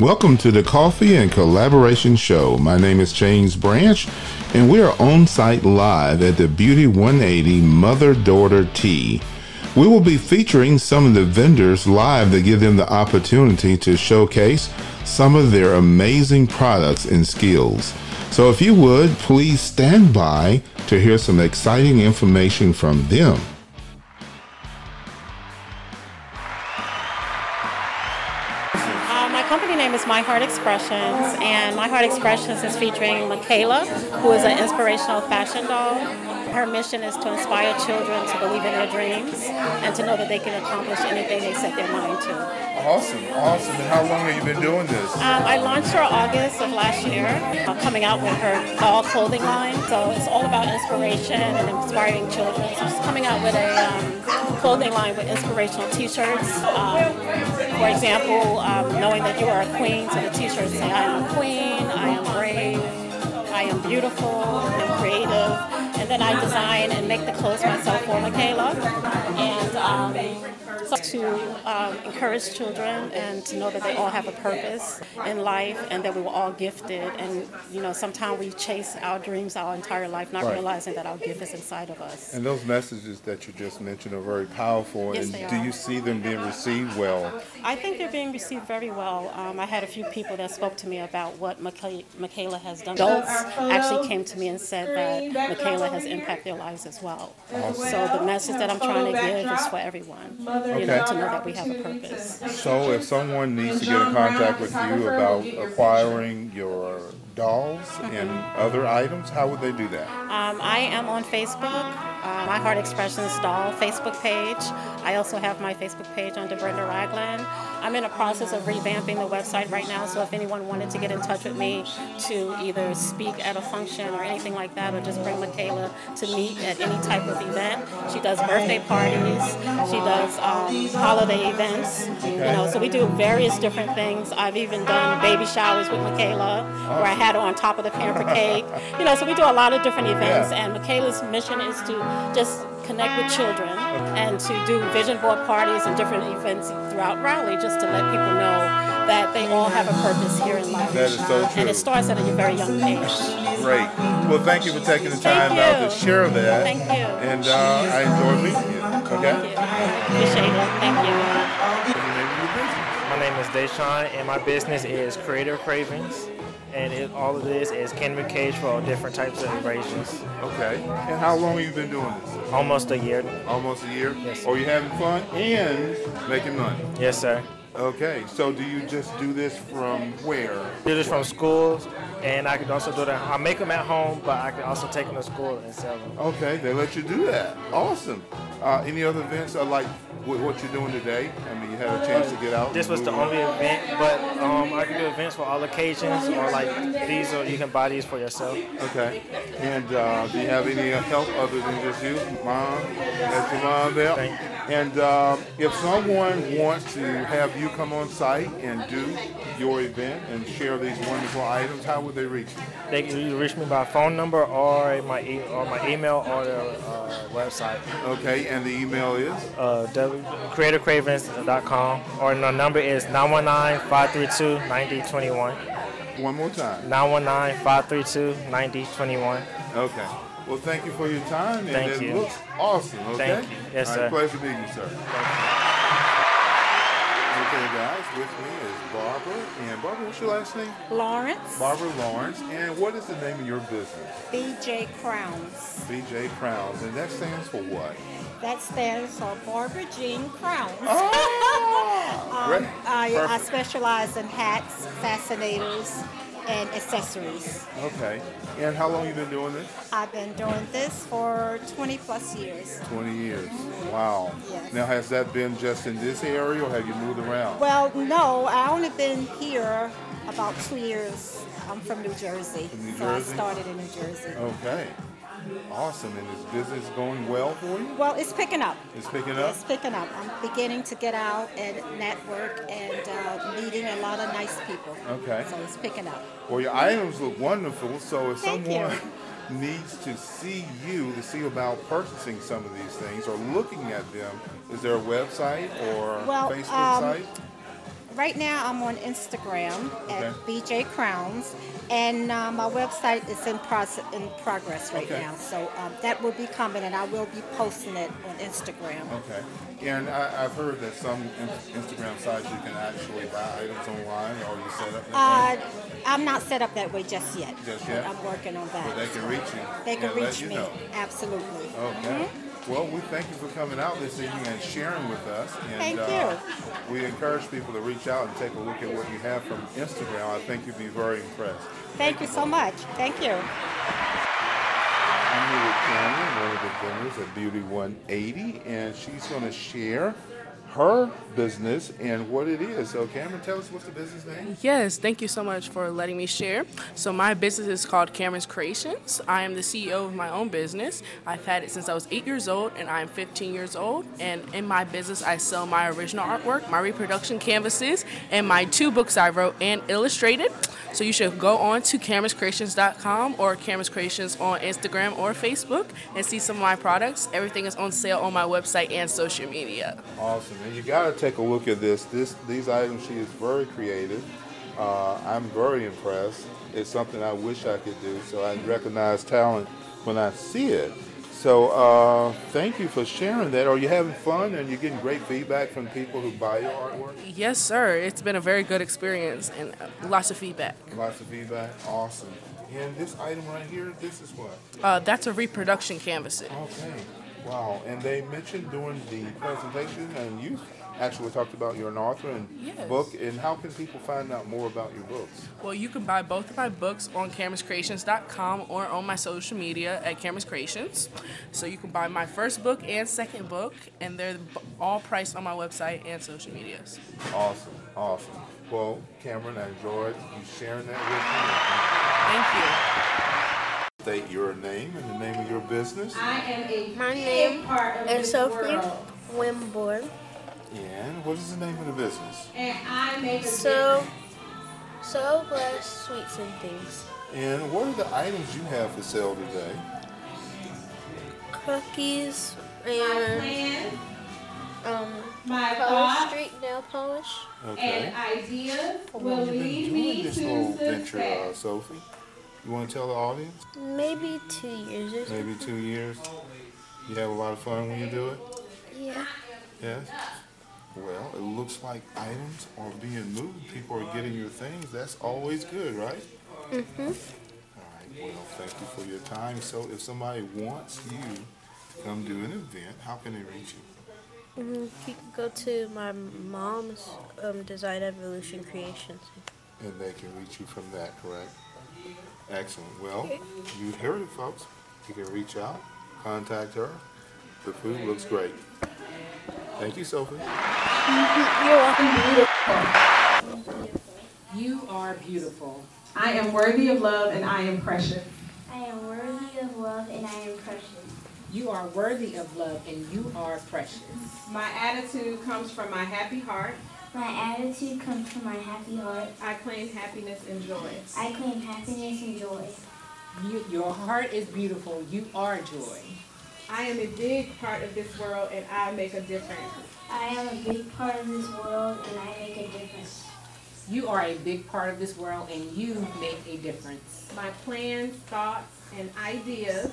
Welcome to the Coffee and Collaboration Show. My name is James Branch, and we are on site live at the Beauty 180 Mother Daughter Tea. We will be featuring some of the vendors live to give them the opportunity to showcase some of their amazing products and skills. So, if you would, please stand by to hear some exciting information from them. Company name is My Heart Expressions, and My Heart Expressions is featuring Michaela, who is an inspirational fashion doll. Her mission is to inspire children to believe in their dreams and to know that they can accomplish anything they set their mind to. Awesome, awesome. And how long have you been doing this? Um, I launched her August of last year, uh, coming out with her doll clothing line. So it's all about inspiration and inspiring children. So she's coming out with a um, clothing line with inspirational T-shirts. Um, for example, um, knowing that you are a queen, so the T-shirts say, "I am a queen," "I am brave," "I am beautiful," "I'm creative." And then I design and make the clothes myself for Michaela. And um, so to um, encourage children and to know that they all have a purpose in life and that we were all gifted. And, you know, sometimes we chase our dreams our entire life, not Right. realizing that our gift is inside of us. And those messages that you just mentioned are very powerful. Yes, and they do are. you see them being received well? I think they're being received very well. Um, I had a few people that spoke to me about what Michaela, Michaela has done. Adults actually came to me and said that Michaela has impacted their lives as well. So the message that I'm trying to give is for everyone, you know, Okay. to know that we have a purpose. So, if someone needs to get in contact with you about acquiring your dolls and other items, how would they do that? Um, I am on Facebook, uh, My Heart Expressions Doll Facebook page. I also have my Facebook page under Brenda Ragland. I'm in a process of revamping the website right now, so if anyone wanted to get in touch with me to either speak at a function or anything like that, or just bring Michaela to meet at any type of event, she does birthday parties, she does um, holiday events, you know, so we do various different things. I've even done baby showers with Michaela, where I had her on top of the pamper cake, you know, so we do a lot of different events, and Michaela's mission is to just connect with children and to do vision board parties and different events throughout Raleigh just to let people know that they all have a purpose here in life. That is so true. And it starts at a very young age. Great. Well, thank you for taking the time out to share that. Thank you. And uh, I enjoyed meeting you. Okay? Thank you. Appreciate it. Thank you. My name is Deshawn, and my business is Creative Cravings. And it, all of this is Candy Cage for all different types of erasures. Okay. And how long have you been doing this? Almost a year. Almost a year? Yes. Are you having fun and making money? Yes, sir. Okay. So do you just do this from where? Do this from schools, and I can also do that. I make them at home, but I can also take them to school and sell them. Okay, they let you do that. Awesome. Uh, any other events uh, like what, what you're doing today? I mean, you had a chance to get out. This was the only event, but um, I can do events for all occasions, or like these, or you can buy these for yourself. Okay. And uh, do you have any uh, help other than just you, mom? That's your mom there. Thank you. And uh, if someone wants to have you come on site and do your event and share these wonderful items, how would they reach you? They can reach me by phone number or my e- or my email or the uh, website. Okay. And the email is uh, w- creativecravings.com uh, or the number is 919-532-9021 one more time. 919-532-9021 Okay. Well, thank you for your time. And Thank it you. looks awesome. Okay. Thank you. Yes, All right, sir. Pleasure meeting you, sir. Guys. With me is Barbara. And Barbara, what's your last name? Lawrence Barbara Lawrence. And what is the name of your business? BJ Crowns. BJ Crowns. And that stands for what? That stands for Barbara Jean Crowns. Great. Um, I, I specialize in hats, fascinators, and accessories. Okay. And how long you been doing this? I've been doing this for 20 plus years. 20 years. Wow. Yes. Now, has that been just in this area or have you moved around? Well, no, I only been here about two years. I'm from New Jersey, From New so I started in New Jersey. Okay. Awesome. And is business going well for you? Well, it's picking up. It's picking up? It's picking up. I'm beginning to get out and network and uh, meeting a lot of nice people. Okay. So it's picking up. Well, your items look wonderful. So if Thank someone you. needs to see you to see about purchasing some of these things or looking at them, is there a website or Well, Facebook um, site? Right now I'm on Instagram at Okay. BJ Crowns, and uh, my website is in process in progress right Okay. now. So um, that will be coming, and I will be posting it on Instagram. Okay. And I, I've heard that some in- Instagram sites you can actually buy items online or you set up that Uh, I'm not set up that way just yet. Just yet? I'm working on that. Where they can reach you. They can let reach me. know. Absolutely. Okay. Well, we thank you for coming out this evening and sharing with us. And, Thank uh, We encourage people to reach out and take a look at what you have from Instagram. I think you'd be very impressed. Thank you so much. Thank you. I'm here with Cameron, one of the vendors at Beauty 180, and she's going to share her business and what it is. So, Cameron, tell us what's the business name? Yes, thank you so much for letting me share. So, my business is called Cameron's Creations. I am the CEO of my own business. I've had it since I was eight years old, and I'm 15 years old. And in my business, I sell my original artwork, my reproduction canvases, and my two books I wrote and illustrated. So, you should go on to Cameron'sCreations.com or Cameron's Creations on Instagram or Facebook and see some of my products. Everything is on sale on my website and social media. Awesome. And you got to take a look at this. This These items, she is very creative. Uh, I'm very impressed. It's something I wish I could do. So I recognize talent when I see it. So uh, thank you for sharing that. Are you having fun and you're getting great feedback from people who buy your artwork? Yes, sir. It's been a very good experience and uh, lots of feedback. Lots of feedback. Awesome. And this item right here, this is what? Uh, that's a reproduction canvas. Okay. Wow. And they mentioned during the presentation, and you actually talked about you're an author and Yes. book. And how can people find out more about your books? Well, you can buy both of my books on Cameron'sCreations.com or on my social media at Cameron's Creations. So you can buy my first book and second book, and they're all priced on my website and social medias. Awesome. Awesome. Well, Cameron, I enjoyed you sharing that with me. Thank you. State your name and the name of your business. I am a My big name part of is Sophie world, Wimborne. And what is the name of the business? and I make a So, so blessed sweets and things. And what are the items you have for sale today? Cookies and um, my Polish thoughts, Street nail polish. Okay. and ideas How will long you been lead doing me this to whole venture, success. uh, Sophie? You want to tell the audience? Maybe two years or something. Maybe two years. You have a lot of fun when you do it. Yeah. Yes. Well, it looks like items are being moved. People are getting your things. That's always good, right? Mm-hmm. All right. Well, thank you for your time. So, if somebody wants you to come do an event, how can they reach you? hmm You can go to my mom's um, Design Evolution Creations. And they can reach you from that, correct? Excellent. Well, you heard it, folks. You can reach out, contact her. The food looks great. Thank you, Sophie. You're welcome. You are beautiful. I am worthy of love and I am precious. I am worthy of love and I am precious. You are worthy of love and you are precious. My attitude comes from my happy heart. My attitude comes from my happy heart. I claim happiness and joy. I claim happiness and joy. You, your heart is beautiful. You are joy. I am a big part of this world and I make a difference. I am a big part of this world and I make a difference. You are a big part of this world and you make a difference. My plans, thoughts, and ideas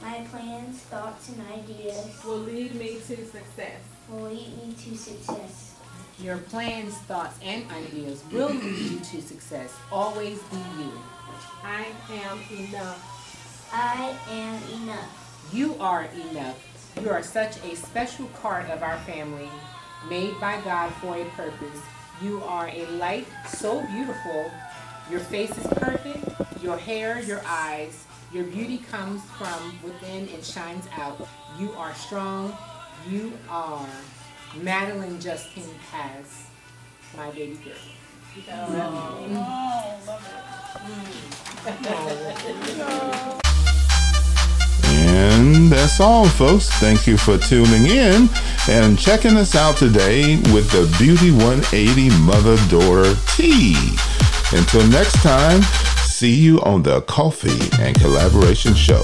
My plans, thoughts, and ideas will lead me to success. will lead me to success. Your plans, thoughts, and ideas will lead you to success. Always be you. I am enough. I am enough. You are enough. You are such a special part of our family, made by God for a purpose. You are a light so beautiful. Your face is perfect. Your hair, your eyes, your beauty comes from within and shines out. You are strong. You are Madeline Justine Paz, my baby girl. And that's all, folks. Thank you for tuning in and checking us out today with the Beauty 180 Mother Daughter Tea. Until next time, see you on the Coffee and Collaboration Show.